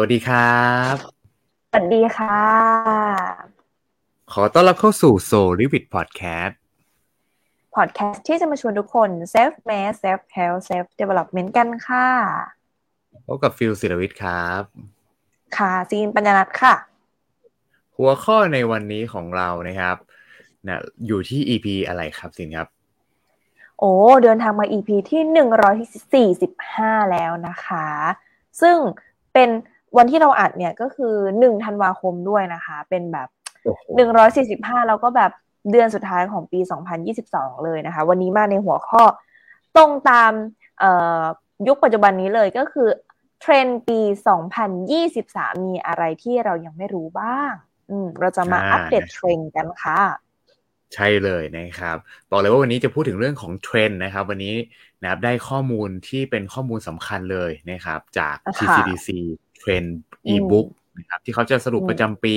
วัสดีครับ สวัสดีค่ะ ขอต้อนรับเข้าสู่ Soul l i v i t Podcast พอดแคสต์ที่จะมาชวนทุกคน self made self help self development กันค่ะพบกับฟิลศิลวิทย์ครับ ค่ะซีนปัญญานัทค่ะ หัวข้อในวันนี้ของเรานะครับนะอยู่ที่ EP อะไรครับสินครับ โอ้เดินทางมา EP ที่145แล้วนะคะ ซึ่งเป็น วันที่เราอัดเนี่ยก็คือ1ธันวาคมด้วยนะคะ เป็นแบบ145แล้วก็แบบเดือนสุดท้ายของปี2022เลยนะคะ วันนี้มาในหัวข้อตรงตามยุคปัจจุบันนี้เลยก็คือเทรนด์ปี 2023 มีอะไรที่เรายังไม่รู้บ้าง อืม เราจะมาอัปเดตเทรนด์กันค่ะ ใช่เลยนะครับ บอกเลยว่าวันนี้จะพูดถึงเรื่องของเทรนด์นะครับ วันนี้นะครับได้ข้อมูลที่เป็นข้อมูลสำคัญเลยนะครับ จาก TCDC Trend e-book นะครับที่เขาจะสรุปประจำปี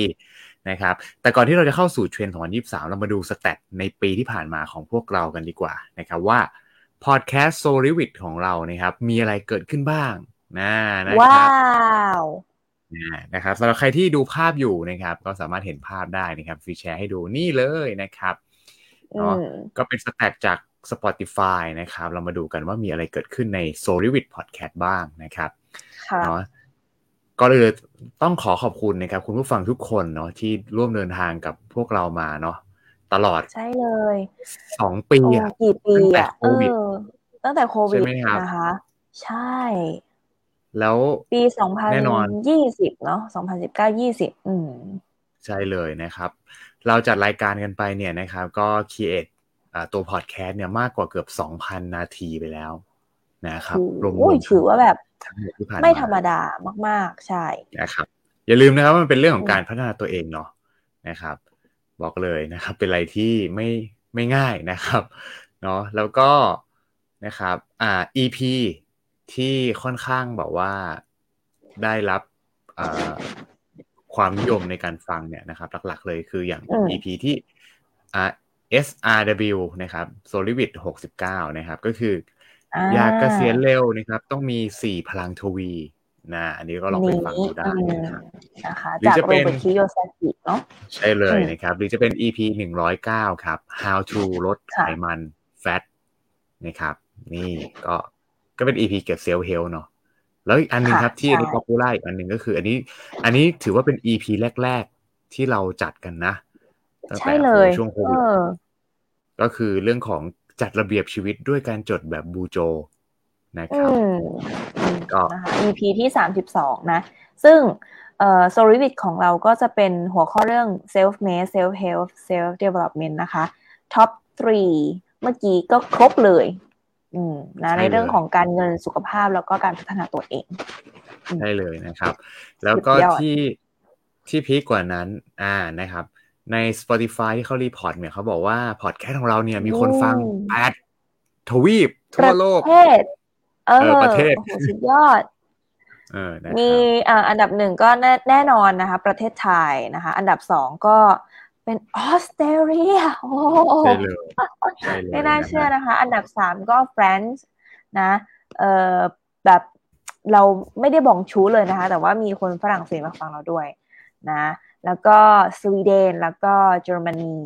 นะครับแต่ก่อนที่เราจะเข้าสู่เทรนด์2023เรามาดู stat ในปีที่ผ่านมาของพวกเรากันดีกว่านะครับว่าพอดแคสต์โซลิวิทของเรานะครับมีอะไรเกิดขึ้นบ้างนะนะครับว้าวนะครับสำหรับใครที่ดูภาพอยู่นะครับ ก็สามารถเห็นภาพได้นะครับฟีแชร์ให้ดูนี่เลยนะครับเนาะก็เป็นสแตทจาก Spotify นะครับ เรามาดูกันว่ามีอะไรเกิดขึ้นใน s o l i v i t Podcast บ้างนะครับเนาะ ก็เลยต้องขอขอบคุณนะครับคุณผู้ฟังทุกคนเนาะที่ร่วมเดินทางกับพวกเรามาเนาะตลอดใช่เลยสองปีอะกี่ปีอะโควิดตั้งแต่โควิดใช่ไหมครับนะคะ ใช่ แล้วปีสองพันแน่นอนยี่สิบเนาะสองพันสิบเก้ายี่สิบอืมใช่เลยนะครับ เราจัดรายการกันไปเนี่ยนะครับ ก็คีเอทตัวพอดแคสต์เนี่ยมากกว่าเกือบ2,000นาทีไปแล้ว นะครับรวมโอ้ยถือว่าแบบทั้งหมดที่ผ่านไม่ธรรมดามาก ๆ ใช่นะครับ อย่าลืมนะครับว่ามันเป็นเรื่องของการพัฒนาตัวเองเนาะนะครับ บอกเลยนะครับ เป็นอะไรที่ไม่ไม่ง่ายนะครับเนาะแล้วก็นะครับอ่า EP ที่ค่อนข้างแบบว่าได้รับอ่าความนิยมในการฟังเนี่ยนะครับ หลักๆ เลยคืออย่างอืม EP ที่อ่า SRW นะครับ s o l i v i t 69 นะครับ ก็คือ ออ่าอยากเกษียณเร็วนะครับ ต้องมี4พลังทวีนะอันนี้ก็ลองไปฟังดูได้นะครับนะคะหรือจากจะโรเป็นเบิร์ตคิโยซากิเนาะใช่เลยอืมนะครับ หรือจะเป็น EP 109ครับ How to ลดไขค่ะมัน fat นะครับ นี่ก็ก็เป็น EP เกี่ยวกับเซลล์เฮลเนาะแล้วอีกอันหนึงครับที่อันนี้ popular อีกอันหนึ่งก็คือ อันนี้ อันนี้ถือว่าเป็น EP แรก ๆที่เราจัดกันนะตั้งใช่แต่เลยช่วงโคเอวิดอก็คือเรื่องของ จัดระเบียบชีวิตด้วยการจดแบบบูโจนะคอืรับมอืมก็นะคะ EP ที่สามสิบสองนะ ซึ่งเอ่อ s o l i v i t ของเราก็จะเป็นหัวข้อเรื่อง self made self help self development นะคะ top three เมื่อกี้ก็ครบเลย อืมนะใช่ในเรื่องเลยของการเงินสุขภาพแล้วก็การพัฒนาตัวเองใช่เลยนะครับ แล้วก็สุดยอดที่ที่ peak กว่านั้น อ่านะครับ ใน Spotify ที่เขา report เนี่ยเขาบอกว่าพอดแคสต์ของเราเนี่ย มีคนฟังแปดทวีป ทั่วโลก ประเทศ เออเออประเทศโอ้โหสุดยอดเออนะครับมีอ่าอันดับหนึ่งก็แน่แน่นอนนะคะ ประเทศไทยนะคะ อันดับสองก็เป็นออสเตรเลียโอ้โหใช่เลยใช่เลยไม่น่าเชื่อนะฮะนะคะ อันดับสามก็ฟรานซ์นะเอ่อแบบเราไม่ได้บอกชู้เลยนะคะ แต่ว่ามีคนฝรั่งเศสมาฟังเราด้วยนะ แล้วก็สวีเดนแล้วก็เยอรมนี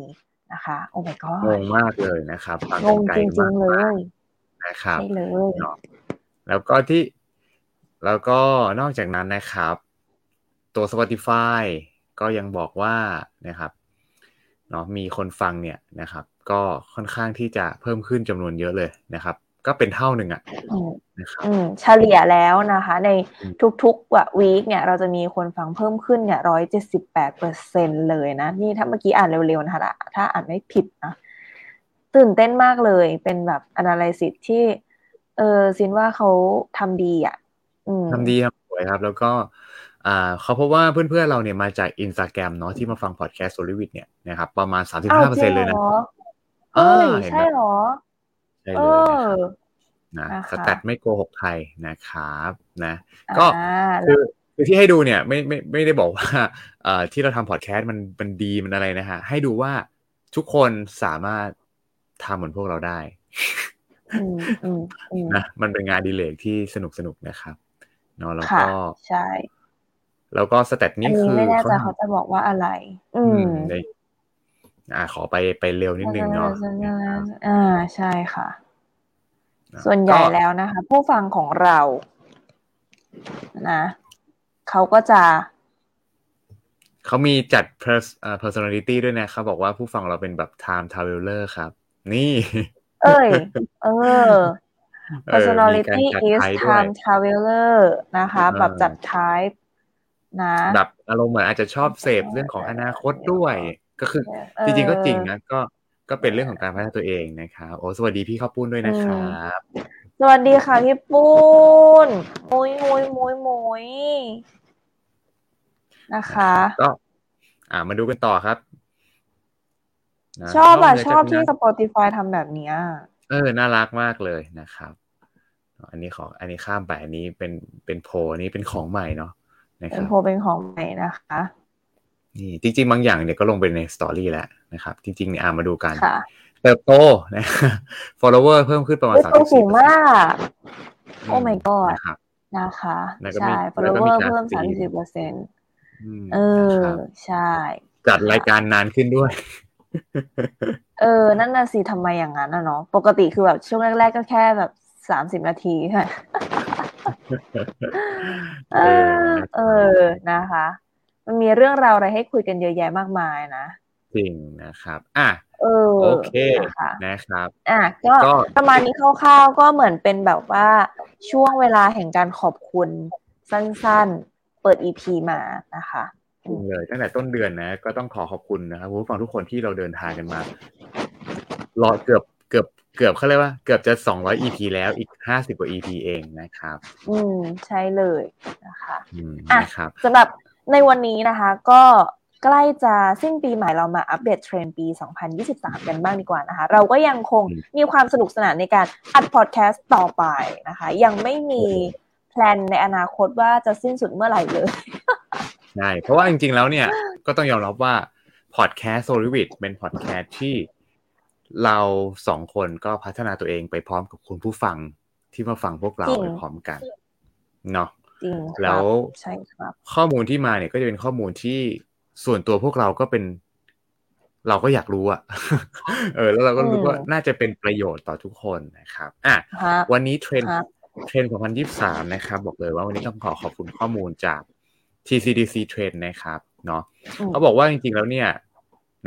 นะคะโอ้ my ง god งมากเลยนะครับฟังงกันงไกลจริงมากๆเลยนะครับใช่เลยเนาะแล้วก็ที่แล้วก็นอกจากนั้นนะครับ ตัว Spotify ก็ยังบอกว่านะครับเนาะมีคนฟังเนี่ยนะครับ ก็ค่อนข้างที่จะเพิ่มขึ้นจำนวนเยอะเลยนะครับ ก็เป็นเท่าหนึ่งอะอืมนะครับอืมเฉลี่ยแล้วนะคะ ในอืมทุกๆวีคเนี่ย เราจะมีคนฟังเพิ่มขึ้นเนี่ยร้อยเจ็ดสิบแปดเปอร์เซ็นเลยนะ นี่ถ้าเมื่อกี้อ่านเร็วๆนะคะถ้าอ่านไม่ผิดนะตื่นเต้นมากเลยเป็นแบบ analysis ที่ เออซินว่าเขาทำดีอะอืมทำดีทำสวยครับ แล้วก็อ่าเขาพบว่าเพื่อนๆเราเนี่ยมาจากอินสตาแกรมเนาะที่มาฟังพอดแคสต์โซลิวิทเนี่ยนะครับประมาณ35%อ้าวเปอร์เซ็รินงเลยเหรนะอ่าเฮ้ยเห็นไหมใช่เหรอ ใช่เอเลยนะอครับนะนะคะ statไม่โกหกใครนะครับนะ ก็อ่าคือคือที่ให้ดูเนี่ยไม่ไม่ไม่ได้บอกว่าเอ่อที่เราทำพอดแคสต์มันมันดีมันอะไรนะฮะ ให้ดูว่าทุกคนสามารถทำเหมือนพวกเราได้อืมอืมอืมนะมันเป็นงานอดีเลกที่สนุกสนุกนะครับเนาะแล้วค่ะก็ใช่ แล้วก็สเตตนี้คือไม่แน่ใจเขาจะบอกว่าอะไร อืม อ่า ขอไปไปเร็วนิดนึงเนาะอ่าใช่ค่ะ ส่วนใหญ่แล้วนะคะ ผู้ฟังของเรานะเขาก็จะ เขามีจัด personality ด้วยนะเขาบอกว่าผู้ฟังเราเป็นแบบ time traveler ครับ นี่ เอ้ย เออ personality is time traveler นะคะ แบบจัด type นะแบบอารมณ์เหมือนอาจจะชอบเสพเรื่องของอนาคตด้วย ก็คือจริงๆก็จริงนะก็ก็เป็นเรื่องของการพัฒนาตัวเองนะครับโอ้สวัสดีพี่ข้าวปุ้นด้วยนะครับสวัสดีค่ะพี่ปุ้นมุยมุยมุยมุยนะคะก็อ่ามาดูกันต่อครับ ชอบอะชอบที่ Spotify ทำแบบนี้เออ น่ารักมากเลยนะครับ อันนี้ขออันนี้ข้ามไปอันนี้เป็นเป็นโพนี้เป็นของใหม่เนาะนะครับเป็นโพเป็นของใหม่นะคะ นี่จริง ๆ บางอย่างเนี่ยก็ลงไปในสตอรี่แล้วนะครับ จริงๆเนี่ยอ่ามาดูกันเติบโตนะ follower เพิ่มขึ้นประมาณสามสิบสูงมากโอ้ my god นะคะใช่ follower เพิ่มสามสิบเปอร์เซ็นต์เออ ใช่ จัดรายการนานขึ้นด้วย เออ นั่นน่ะสิทำไมอย่างนั้นนะเนาะปกติคือแบบช่วงแรก ๆ ก็แค่แบบสามสิบนาทีค่ะเออเออนะคะ มันมีเรื่องราวอะไรให้คุยกันเยอะแยะมากมายนะจริงนะครับอะเออโอเคนะครับอะก็ประมาณนี้คร่าวๆก็เหมือนเป็นแบบว่าช่วงเวลาแห่งการขอบคุณสั้นๆ เปิดอีพีมานะคะเลยตั้งแต่ต้นเดือนนะ ก็ต้องขอขอบคุณนะครับผู้ฟังทุกคนที่เราเดินทางกันมารอเกือบเกือบเกือบเขาเรียกว่าเกือบจะสองร้อย EP แล้วอีกห้าสิบกว่า EP เองนะครับ อืมใช่เลยนะคะอะครับสำหรับ ในวันนี้นะคะก็ใกล้จะสิ้นปีใหม่เรามาอัปเดตเทรนด์ปี 2023 กันบ้างดีกว่านะคะ เราก็ยังคงมีความสนุกสนานในการอัดพอดแคสต์ต่อไปนะคะ ยังไม่มี plan ในอนาคตว่าจะสิ้นสุดเมื่อไหร่เลยใช่เพราะว่าจริงๆแล้วเนี่ยก็ต้องยอมรับว่าพอดแคสต์โซลิวิดเป็นพอดแคสต์ที่เราสองคนก็พัฒนาตัวเองไปพร้อมกับคุณผู้ฟังที่มาฟังพวกเราไปพร้อมกันเนาะ แล้วใช่ครับ ข้อมูลที่มาเนี่ยก็จะเป็นข้อมูลที่ส่วนตัวพวกเราก็เป็น เราก็อยากรู้อะเออ แล้วเราก็รู้ว่าน่าจะเป็นประโยชน์ต่อทุกคนนะครับ อะ วันนี้เทรนด์เทรนด์ของพันยี่สามนะครับ บอกเลยว่าวันนี้ต้องขอขอบคุณข้อมูลจาก TCDC Trend นะครับ เนาะเขาบอกว่าจริงๆแล้วเนี่ย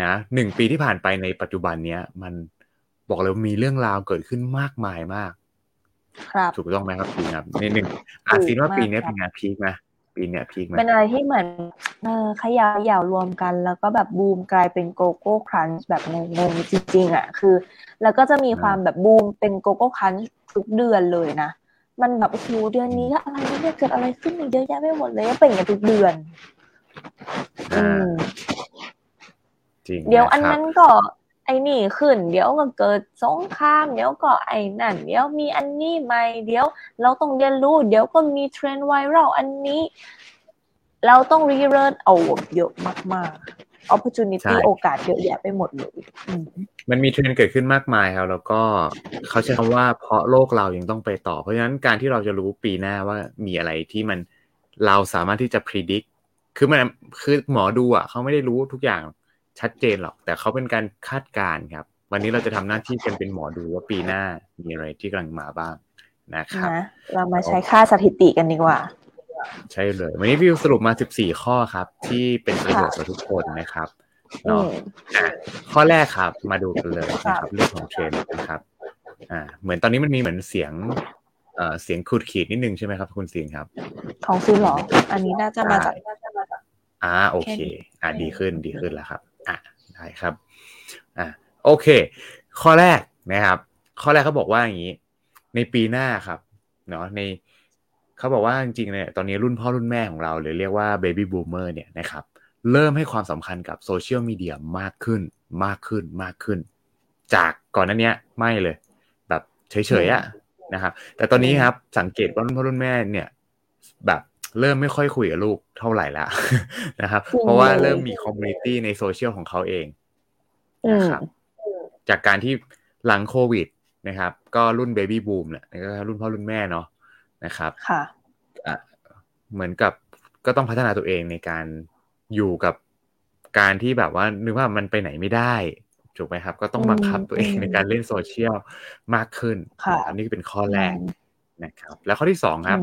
นะหนึ่งปีที่ผ่านไปในปัจจุบันเนี้ย มันบอกเลยมีเรื่องราวเกิดขึ้นมากมายมากครับ ถูกต้องไหมครับพี่ครับในหนึ่งอาซีนว่าปีนี้เป็นงาน peak ไหมปีเนี้ย peak ไหมเป็นอะไรที่เหมือนเออขยายยาวรวมกัน แล้วก็แบบบูมกลายเป็นโกโก้ครันช์แบบงงๆจริงๆอะคือ แล้วก็จะมีความแบบบูมเป็นโกโก้ครันช์ทุกเดือนเลยนะ มันแบบโอ้โหเดือนนี้อะไรเนี่ยเกิดอะไรขึ้นเยอะแยะไปหมดเลยเป็นอย่างทุกเดือนอืมจริงเดี๋ยวอันนั้นก็ ไอ้นี่ขึ้น เดี๋ยวก็เกิดสงครามเดี๋ยวก็ไอ้นั่น เดี๋ยวมีอันนี้ใหม่เดี๋ยว เราต้องเรียนรู้ เดี๋ยวก็มีเทรนด์ไวรัลอันนี้ เราต้อง relearn เอาเยอะมากๆ opportunity โอกาสเยอะแยะไปหมดเลยมันมีเทรนด์เกิดขึ้นมากมายครับ แล้วก็เขาใช้คำว่าเพราะโลกเรายังต้องไปต่อ เพราะฉะนั้นการที่เราจะรู้ปีหน้าว่ามีอะไรที่มันเราสามารถที่จะ predict คือมันคือหมอดูอะเขาไม่ได้รู้ทุกอย่าง ชัดเจนหรอก แต่เขาเป็นการคาดการณ์ครับ วันนี้เราจะทำหน้าที่กันเป็นหมอดูว่าปีหน้ามีอะไรที่กำลังมาบ้างนะครับเรามาใช้ค่าสถิติกันดีกว่า ใช่เลย วันนี้วิวสรุปมา 14 ข้อครับ ที่เป็นประโยชน์ต่อทุกคนนะครับเนาะข้อแรกครับ มาดูกันเลยนะครับเรื่องของเทรนด์นะครับอ่าเหมือนตอนนี้มันมีเหมือนเสียงเอ่อเสียงขูดขีดนิดนึงใช่ไหมครับ คุณสิงครับ ของซินหรอ อันนี้น่าจะมาจากอ่าโอเค อ่าดีขึ้นดีขึ้นแล้วครับอ่า ได้ครับอ่าโอเค ข้อแรกนะครับ ข้อแรกเขาบอกว่าอย่างนี้ ในปีหน้าครับเนาะในเขาบอกว่าจริงๆเนี่ยตอนนี้รุ่นพ่อรุ่นแม่ของเราหรือเรียกว่า baby boomer เนี่ยนะครับเริ่มให้ความสำคัญกับโซเชียลมีเดียมากขึ้นมากขึ้นมากขึ้น จากก่อนนั้นเนี้ยไม่เลย แบบเฉยๆอะนะครับแต่ตอนนี้ครับสังเกตว่ารุ่นพ่อรุ่นแม่เนี่ยแบบ เริ่มไม่ค่อยคุยกับลูกเท่าไหร่ละนะครับ เพราะว่าเริ่มมี community ในโซเชียลของเขาเองนะครับจากการที่หลังโควิดนะครับ ก็รุ่น baby boom แหละก็รุ่นพ่อรุ่นแม่เนาะนะครับค่ะเหมือนกับก็ต้องพัฒนาตัวเองในการอยู่กับการที่แบบว่านึกว่ามันไปไหนไม่ได้ถูกไหมครับ ก็ต้องบังคับตัวเองในการเล่นโซเชียลมากขึ้นอันนี้เป็นข้อแรกนะครับ แล้วข้อที่สองครับ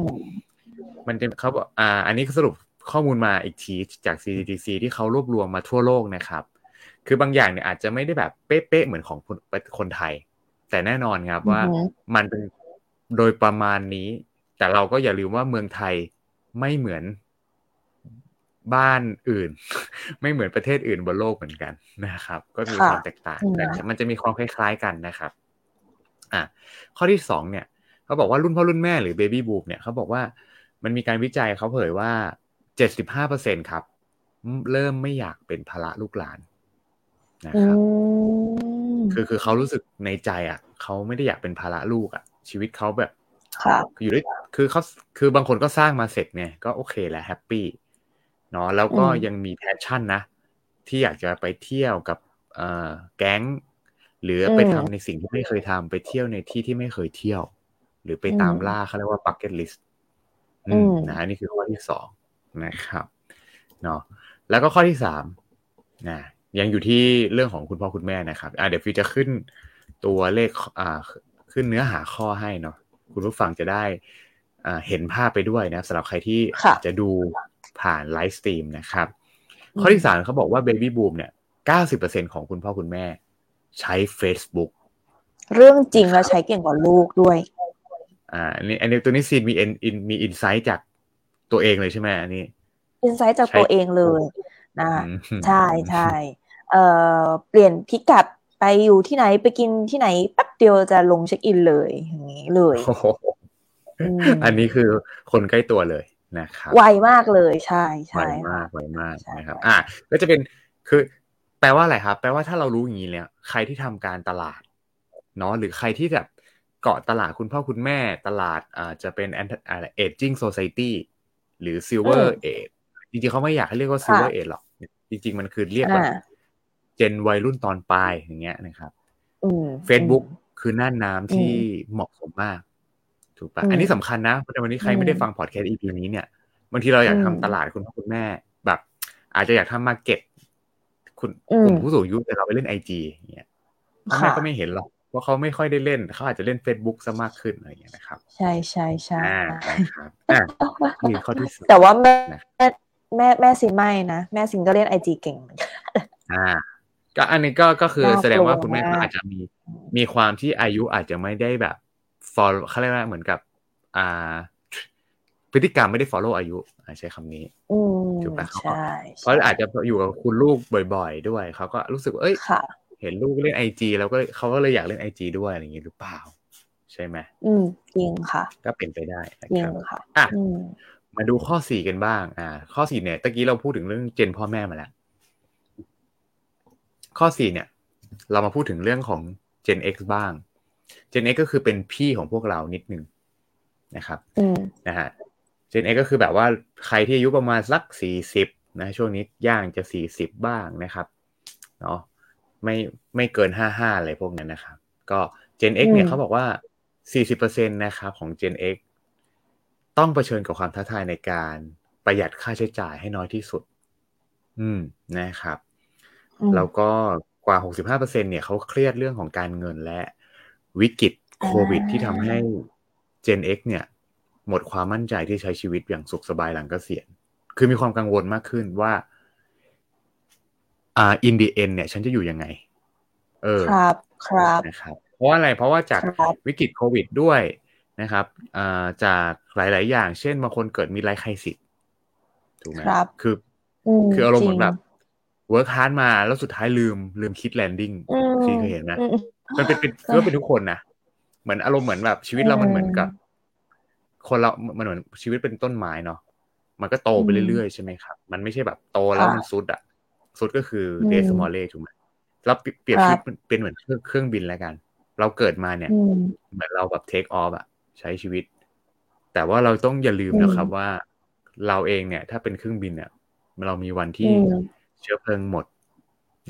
มันจะเขาบอกอ่า อันนี้สรุปข้อมูลมาอีกทีจาก CDC ที่เขารวบรวมมาทั่วโลกนะครับ คือบางอย่างเนี่ยอาจจะไม่ได้แบบเป๊ะๆเหมือนของคนไทย แต่แน่นอนครับว่ามันเป็นโดยประมาณนี้ แต่เราก็อย่าลืมว่าเมืองไทยไม่เหมือนบ้านอื่น ไม่เหมือนประเทศอื่นบนโลกเหมือนกันนะครับ ก็มีความแตกต่างแต่มันจะมีความคล้าย ๆกันนะครับ อะข้อที่สองเนี่ยเขาบอกว่ารุ่นพ่อรุ่นแม่หรือเบบี้บูมเนี่ยเขาบอกว่า มันมีการวิจัยเขาเผยว่าเจ็ดสิบห้าเปอร์เซ็นครับ เริ่มไม่อยากเป็นภาระลูกหลานนะครับคือคือเขารู้สึกในใจอะเขาไม่ได้อยากเป็นภาระลูกอะ ชีวิตเขาแบบอยู่ด้วยคือเขาคือบางคนก็สร้างมาเสร็จเนี่ยก็โอเคแหละแฮปปี้เนาะแล้วก็ยังมีแพชชั่นนะ ที่อยากจะไปเที่ยวกับเอ่อแก๊ง หรือไปทำในสิ่งที่ไม่เคยทำไปเที่ยวในที่ที่ไม่เคยเที่ยว หรือไปตามล่าเขาเรียกว่า bucket list นะนี่คือข้อที่สองนะครับเนาะแล้วก็ข้อที่สามนะยังอยู่ที่เรื่องของคุณพ่อคุณแม่นะครับอ่าเดี๋ยวฟิวจะขึ้นตัวเลขอ่าขึ้นเนื้อหาข้อให้เนาะคุณผู้ฟังจะได้อ่าเห็นภาพไปด้วยนะสำหรับใครที่จะดูผ่านไลฟ์สตรีมนะครับ ข้อที่สามเขาบอกว่า baby boom เนี่ยเก้าสิบเปอร์เซ็นของคุณพ่อคุณแม่ ใช้ Facebook เรื่องจริงแล้วใช้เก่งกว่าลูกด้วย อ่าอันนี้อันนี้ตัวนี้ซีมีอินมี insight จากตัวเองเลยใช่ไหมอันนี้ insight จากตัวเองเลยนะใช่ใช่เอ่อเปลี่ยนพิกัดไปอยู่ที่ไหนไปกินที่ไหนแป๊บเดียวจะลงเช็คอินเลยอย่างนี้เลยอันนี้คือคนใกล้ตัวเลยนะครับไวมากเลยใช่ใช่ไวมากไวมากนะครับ อะก็จะเป็นคือ แปลว่าอะไรครับ แปลว่าถ้าเรารู้อย่างนี้เนี่ย ใครที่ทำการตลาดเนาะหรือใครที่แบบ เกาะตลาดคุณพ่อคุณแม่ตลาดอ่าจะเป็นอะไร aging society หรือ silver age จริงๆเขาไม่อยากให้เรียกว่า silver age หรอก จริง ๆ มันคือเรียกว่าgen วัยรุ่นตอนปลายอย่างเงี้ยนะครับเฟซบุ๊กคือน่านน้ำที่เหมาะสมมาก ถูกปะอันนี้สำคัญนะในวันนี้ใครไม่ได้ฟังพอดแคสต์ EP นี้เนี่ยบางทีเราอยากทำตลาดคุณพ่อคุณแม่ แบบ อาจจะอยากทำ market คุณกลุ่มผู้สูงอายุแต่เราไปเล่น IG อย่างเงี้ยแม่ก็ไม่เห็นหรอก เพราะเขาไม่ค่อยได้เล่นเขาอาจจะเล่น Facebook ซะมากขึ้นอะไรอย่างเงี้ยนะครับ ใช่ใช่ใช่ครับอ่านี่ข้อที่แต่ว่าแม่แม่แม่สิไม่นะ แม่สิงก็เล่นไอจีเก่งอ่าก็อันนี้ก็ก็คือแสดงว่าคุณแม่อาจจะมีมีความที่อายุอาจจะไม่ได้แบบ follow เขาเรียกว่าเหมือนกับ อ่า พฤติกรรมไม่ได้ follow อายุใช้คำนี้ถูกปะเขาเขาอาจจะอยู่กับคุณลูกบ่อย ๆ ด้วยเขาก็รู้สึกว่าเอ้ย เห็นลูกเล่นไอจีแล้วก็เขาก็เลยอยากเล่นไอจีด้วยอะไรอย่างนี้หรือเปล่า ใช่ไหมอืมจริงค่ะ ก็เป็นไปได้จริงค่ะอะมาดูข้อสี่กันบ้าง อ่า ข้อสี่เนี่ยตะกี้เราพูดถึงเรื่องเจนพ่อแม่มาแล้ว ข้อสี่เนี่ย เรามาพูดถึงเรื่องของ Gen X บ้าง Gen X ก็คือเป็นพี่ของพวกเรานิดนึงนะครับนะฮะ Gen X ก็คือแบบว่าใครที่อายุประมาณสักสี่สิบนะ ช่วงนี้ย่างจะสี่สิบบ้างนะครับเนาะ ไม่ไม่เกินห้าห้าอะไรพวกนั้นนะครับ ก็ Gen X เนี่ยเขาบอกว่าสี่สิบเปอร์เซ็นตนะครับของ Gen X ต้องเผชิญกับความท้าทายในการประหยัดค่าใช้จ่ายให้น้อยที่สุด อืมนะครับ แล้วก็กว่าหกสิบห้าเปอร์เซ็นเนี่ยเขาเครียดเรื่องของการเงินและวิกฤตโควิดที่ทำให้ Gen X เนี่ย หมดความมั่นใจที่ใช้ชีวิตอย่างสุขสบายหลังเกษียณ คือมีความกังวลมากขึ้นว่า อ่า in the end เนี่ยฉันจะอยู่ยังไง เออครับครับนะครับ เพราะอะไรเพราะว่าจากวิกฤตโควิดด้วยนะครับอ่าจากหลาย ๆ อย่าง เช่นบางคนเกิดมี life crisis ถูกไหมครับคือคืออารมณ์เหมือนแบบ work hard มาแล้วสุดท้ายลืมลืมคิด landing ที่เคยเห็นนะมันเป็นเป็นก็เป็นทุกคนนะเหมือนอารมณ์เหมือนแบบชีวิตเรามันเหมือนกับ คนเรามันเหมือนชีวิตเป็นต้นไม้เนาะมันก็โตไปเรื่อยๆใช่ไหมครับ มันไม่ใช่แบบโตแล้วมันซุดอะ สุดก็คือเดสมอลเล่ถูกไหมเราเปรียบชีวิตเป็นเหมือนเครื่องบินแล้วกัน เราเกิดมาเนี่ย เหมือนเราแบบเทคออฟอะใช้ชีวิต แต่ว่าเราต้องอย่าลืมนะครับว่า เราเองเนี่ย ถ้าเป็นเครื่องบินเนี่ยเรามีวันที่เชื้อเพลิงหมด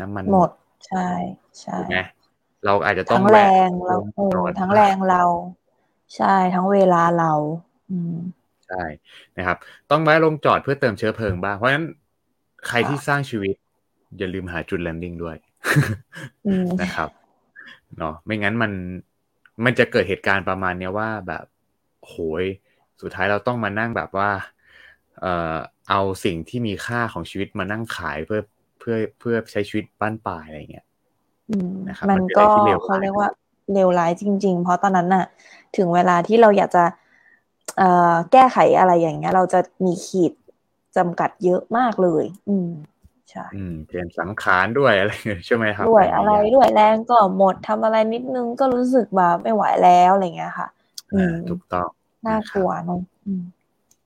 น้ำมันหมด ใช่ใช่ถูกไหมเราอาจจะต้องทั้งแรงเราทั้งแรงเรา ใช่ทั้งเวลาเรา อืมใช่นะครับ ต้องแวะลงจอดเพื่อเติมเชื้อเพลิงบ้างเพราะฉะนั้นใครที่สร้างชีวิต อย่าลืมหาจุดแลนดิ้งด้วยนะครับเนาะไม่งั้นมันมันจะเกิดเหตุการณ์ประมาณเนี้ยว่าแบบโหยสุดท้ายเราต้องมานั่งแบบว่า เอ่อเอาสิ่งที่มีค่าของชีวิตมานั่งขายเพื่อเพื่อเพื่อใช้ชีวิตบ้านป่าอะไรเงี้ยนะครับมันก็เขาเรียกว่าเลวร้ายจริง ๆ เพราะตอนนั้นน่ะ ถึงเวลาที่เราอยากจะเอ่อแก้ไขอะไรอย่างเงี้ย เราจะมีขีดจำกัดเยอะมากเลย อืม ใช่อืมเปลี่ยนสังขารด้วยอะไรใช่ไหมครับด้วยอะไรด้วยแรงก็หมดทำอะไรนิดนึงก็รู้สึกแบบไม่ไหวแล้วอะไรเงี้ยค่ะอืมถูกต้องน่ากลัวเนาะ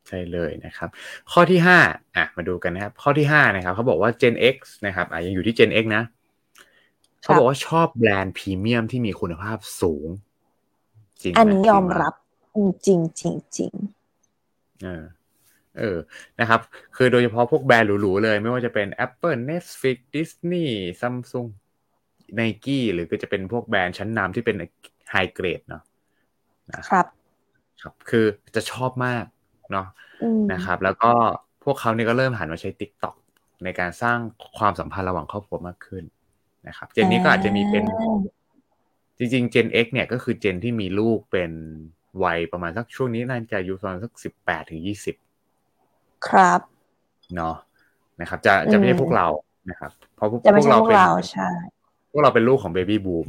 ใช่เลยนะครับ ข้อที่ห้าอะมาดูกันนะครับ ข้อที่ห้านะครับเขาบอกว่า Gen X นะครับอะยังอยู่ที่ Gen X นะเขาบอกว่าชอบแบรนด์พรีเมียมที่มีคุณภาพสูง จริงอันนี้ยอมรับจริงจริงจริงเออ เออ นะครับ คือโดยเฉพาะพวกแบรนด์หรูๆเลย ไม่ว่าจะเป็น Apple Netflix Disney Samsung Nike หรือก็จะเป็นพวกแบรนด์ชั้นนำที่เป็นไฮเกรดเนาะครับ ครับ คือจะชอบมากเนาะนะครับ แล้วก็พวกเขาเนี่ยก็เริ่มหันมาใช้ TikTok ในการสร้างความสัมพันธ์ระหว่างครอบครัวมากขึ้นนะครับ เจนนี้ก็อาจจะมีเป็น จริงๆ Gen X เนี่ยก็คือเจนที่มีลูกเป็นวัยประมาณสักช่วงนี้น่าจะอายุประมาณสักสิบแปดถึงยี่สิบ ครับ เนาะนะครับ จะจะไม่ใช่พวกเรานะครับ เพราะพวกเราเป็นใช่พวกเราเป็นลูกของเบบี้บูม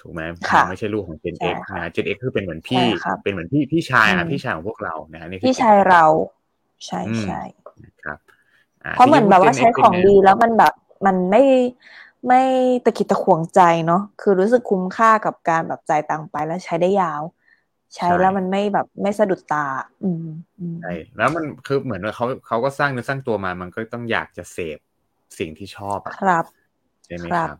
ถูกไหมไม่ใช่ลูกของเจนเอ็กนะเจนเอ็กคือเป็นเหมือนพี่ เป็นเหมือนพี่พี่ชายอะพี่ชายของพวกเรานะฮะนี่พี่ชายเรา ใช่ใช่ครับเพราะเหมือนแบบว่าใช้ของดีแล้วมันแบบมันไม่ไม่ตะกิดตะขวงใจเนาะคือรู้สึกคุ้มค่ากับการแบบจ่ายตังค์ไปแล้วใช้ได้ยาว ใช้แล้วมันไม่แบบไม่สะดุดตา อืมใช่แล้วมันคือเหมือนว่าเขาเขาก็สร้างเนื้อสร้างตัวมา มันก็ต้องอยากจะเสพสิ่งที่ชอบอะครับใช่ไหมครับ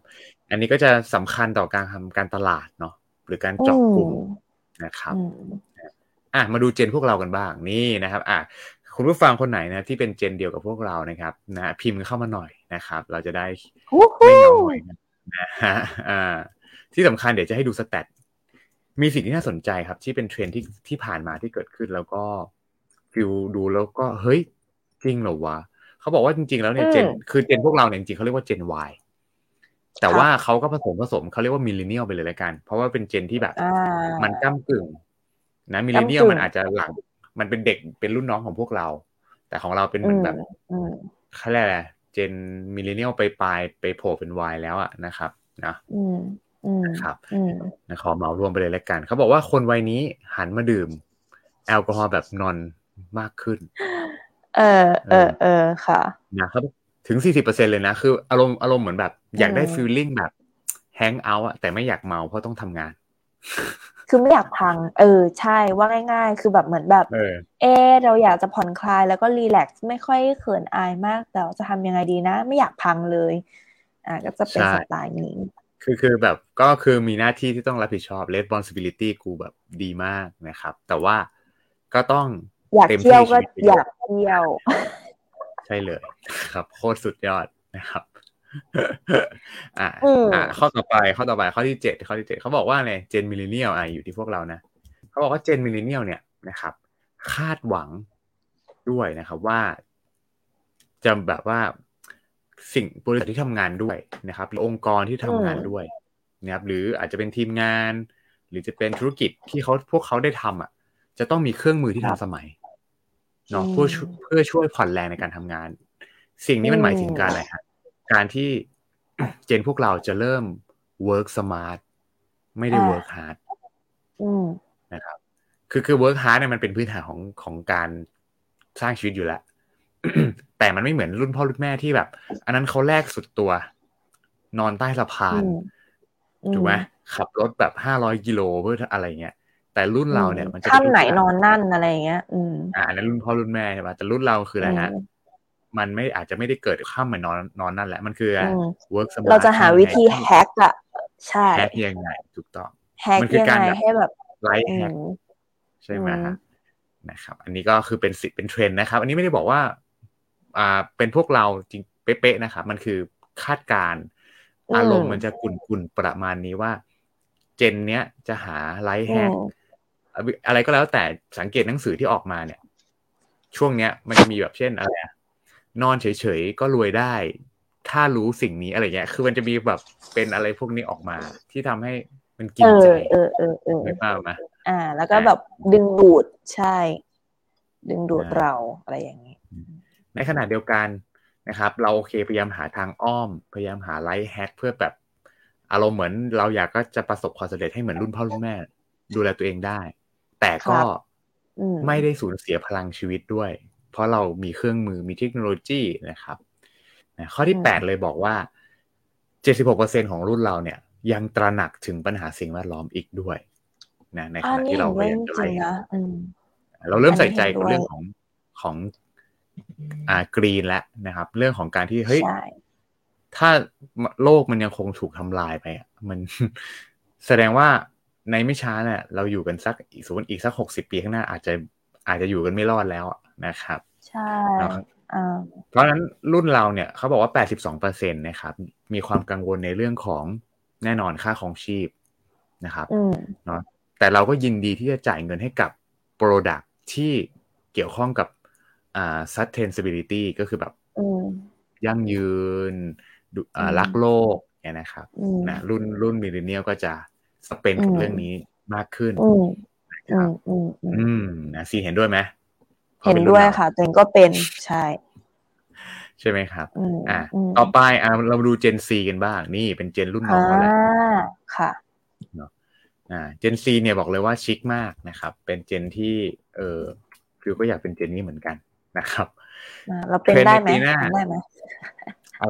อันนี้ก็จะสำคัญต่อการทำการตลาดเนาะหรือการเจาะกลุ่มนะครับอะมาดูเจนพวกเรากันบ้างนี่นะครับอะคุณผู้ฟังคนไหนนะที่เป็นเจนเดียวกับพวกเรานะครับนะพิมพ์เข้ามาหน่อยนะครับ เราจะได้ไม่เหงาหน่อยนะฮะอ่าที่สำคัญเดี๋ยวจะให้ดูสแตท มีสิ่งที่น่าสนใจครับ ที่เป็นเทรนที่ที่ผ่านมาที่เกิดขึ้นแล้วก็ฟิวดูแล้วก็เฮ้ยจริงเหรอวะเขาบอกว่าจริง ๆ แล้วเนี่ยเจนคือเจนพวกเราเนี่ยจริงๆเขาเรียกว่าเจน Y แต่ว่าเขาก็ผสมผสมเขาเรียกว่า millennial ไปเลยละกัน เพราะว่าเป็น gen ที่แบบ มันก้ากึ่ง นะ millennial มันอาจจะหลัง มันเป็นเด็กเป็นรุ่นน้องของพวกเรา แต่ของเราเป็นเหมือนแบบเขาเรียกอะไร gen millennial ไปปลายไปโผล่เป็น Y แล้วอะนะครับ นะ นะครับนะขอเหมารวมไปเลยแล้วกัน เขาบอกว่าคนวัยนี้หันมาดื่ม แอลกอฮอล์แบบ non มากขึ้น เออเออเออค่ะนะครับถึงสี่สิบเปอร์เซ็นเลยนะ คืออารมณ์อารมณ์เหมือนแบบ อยากได้ฟีลลิ่งแบบแฮงเอาท์อะแต่ไม่อยากเมาเพราะต้องทำงาน คือไม่อยากพัง เออ ใช่ว่าง่าย ๆ คือแบบเหมือนแบบ เออเอเราอยากจะผ่อนคลายแล้วก็รีแลกซ์ไม่ค่อยเขินอายมาก แต่จะทำยังไงดีนะ ไม่อยากพังเลย อ่าก็จะเป็นสไตล์นี้ คือคือแบบก็คือมีหน้าที่ที่ต้องรับผิดชอบ responsibility กูแบบดีมากนะครับ แต่ว่าก็ต้องอยากเที่ยวก็อยากเที่ยว ใช่เลยครับ โคตรสุดยอดนะครับอ่าอ่าข้อต่อไปข้อต่อไปข้อที่เจ็ดข้อที่เจ็ดเขาบอกว่าเนี่ย gen millennial อะอยู่ที่พวกเรานะเขาบอกว่า gen millennial เนี่ยนะครับ คาดหวังด้วยนะครับว่าจะแบบว่า สิ่งบริษัทที่ทำงานด้วยนะครับหรือองค์กรที่ทำงานด้วยนะครับหรืออาจจะเป็นทีมงาน หรือจะเป็นธุรกิจที่เขาพวกเขาได้ทำอะ จะต้องมีเครื่องมือที่ทันสมัยเนาะเพื่อเพื่อช่วยผ่อนแรงในการทำงาน สิ่งนี้มันหมายถึงการอะไรครับการที่เจนพวกเราจะเริ่ม work smart ไม่ได้ work hard นะครับคือคือ work hard เนี่ยมันเป็นพื้นฐานของของการสร้างชีวิตอยู่แล้ว แต่มันไม่เหมือนรุ่นพ่อรุ่นแม่ที่แบบ อันนั้นเขาแลกสุดตัว นอนใต้สะพานถูกไหมขับรถแบบห้าร้อยกิโลเพื่ออะไรเงี้ยแต่รุ่นเราเนี่ยมันจะท่านไหนนอนนั่นอะไรเงี้ย อืมอ่านั้นรุ่นพ่อรุ่นแม่ใช่ไหมแต่รุ่นเราคืออะไรฮะมันไม่อาจจะไม่ได้เกิดข้ามเหมือนนอนนอนนั่นแหละมันคือ work smart เราจะหาวิธี hackอะใช่ hackยังไงถูกต้อง hack ยังไงให้แบบ life hack ใช่ไหมฮะนะครับ อันนี้ก็คือเป็นสิเป็นเทรนด์นะครับ อันนี้ไม่ได้บอกว่า อ่าเป็นพวกเราจริงเป๊ะๆนะครับมันคือคาดการอารมณ์มันจะกุ่นๆประมาณนี้ว่า เจนเนี้ยจะหาไลท์แฮกอะไรก็แล้วแต่สังเกตหนังสือที่ออกมาเนี่ย ช่วงเนี้ย มันจะมีแบบเช่นอะไรนอนเฉยๆก็รวยได้ ถ้ารู้สิ่งนี้อะไรเงี้ย คือมันจะมีแบบเป็นอะไรพวกนี้ออกมาที่ทำให้มันกินใจเออเออเออไม่ป้าไหมอ่า แล้วก็แบบดึงดูดใช่ ดึงดูดเราอะไรอย่างนี้ ในขณะเดียวกันนะครับ เราโอเคพยายามหาทางอ้อม พยายามหาไลท์แฮกเพื่อแบบอารมณ์เหมือนเราอยากก็จะประสบความสำเร็จให้เหมือนรุ่นพ่อรุ่นแม่ ดูแลตัวเองได้ แต่ก็ไม่ได้สูญเสียพลังชีวิตด้วย เพราะเรามีเครื่องมือมีเทคโนโลยีนะครับข้อที่แปดเลยบอกว่าเจ็ดสิบหกเปอร์เซ็นของรุ่นเราเนี่ย ยังตระหนักถึงปัญหาสิ่งแวดล้อมอีกด้วยนะในขณะที่เราพยายามจะไล่เราเริ่มใส่ใจกับเรื่องของของ อ่ากรีนแล้วนะครับ เรื่องของการที่เฮ้ยถ้าโลกมันยังคงถูกทำลายไปอะมันแสดงว่าในไม่ช้าเนี่ย เราอยู่กันสักอีกสมมติอีกสักหกสิบปีข้างหน้าอาจจะอาจจะอยู่กันไม่รอดแล้วนะครับ ใช่เพราะฉะนั้นรุ่นเราเนี่ยเขาบอกว่าแปดสิบสองเปอร์เซ็นตนะครับ มีความกังวลในเรื่องของแน่นอนค่าของชีพนะครับเนาะแต่เราก็ยินดีที่จะจ่ายเงินให้กับ Product ที่เกี่ยวข้องกับ อ่า sustainability ก็คือแบบยั่งยืนรักโลกเนี่ยนะครับนะรุ่นรุ่นมิเลเนียลก็จะสเปนกับเรื่องนี้มากขึ้นนะครับอืมนะซีเห็นด้วยไหมเห็นด้วยค่ะตัวเองก็เป็นใช่ ใช่ไหมครับ อ่าต่อไปอ่าเรามาดูเจนซีกันบ้าง นี่เป็นเจนรุ่นน้องแล้วค่ะเนาะอ่าเจนซีเนี่ยบอกเลยว่าชิคมากนะครับ เป็นเจนที่ เออคือก็อยากเป็นเจนนี้เหมือนกัน นะครับเราเป็นได้ไหมได้ไหม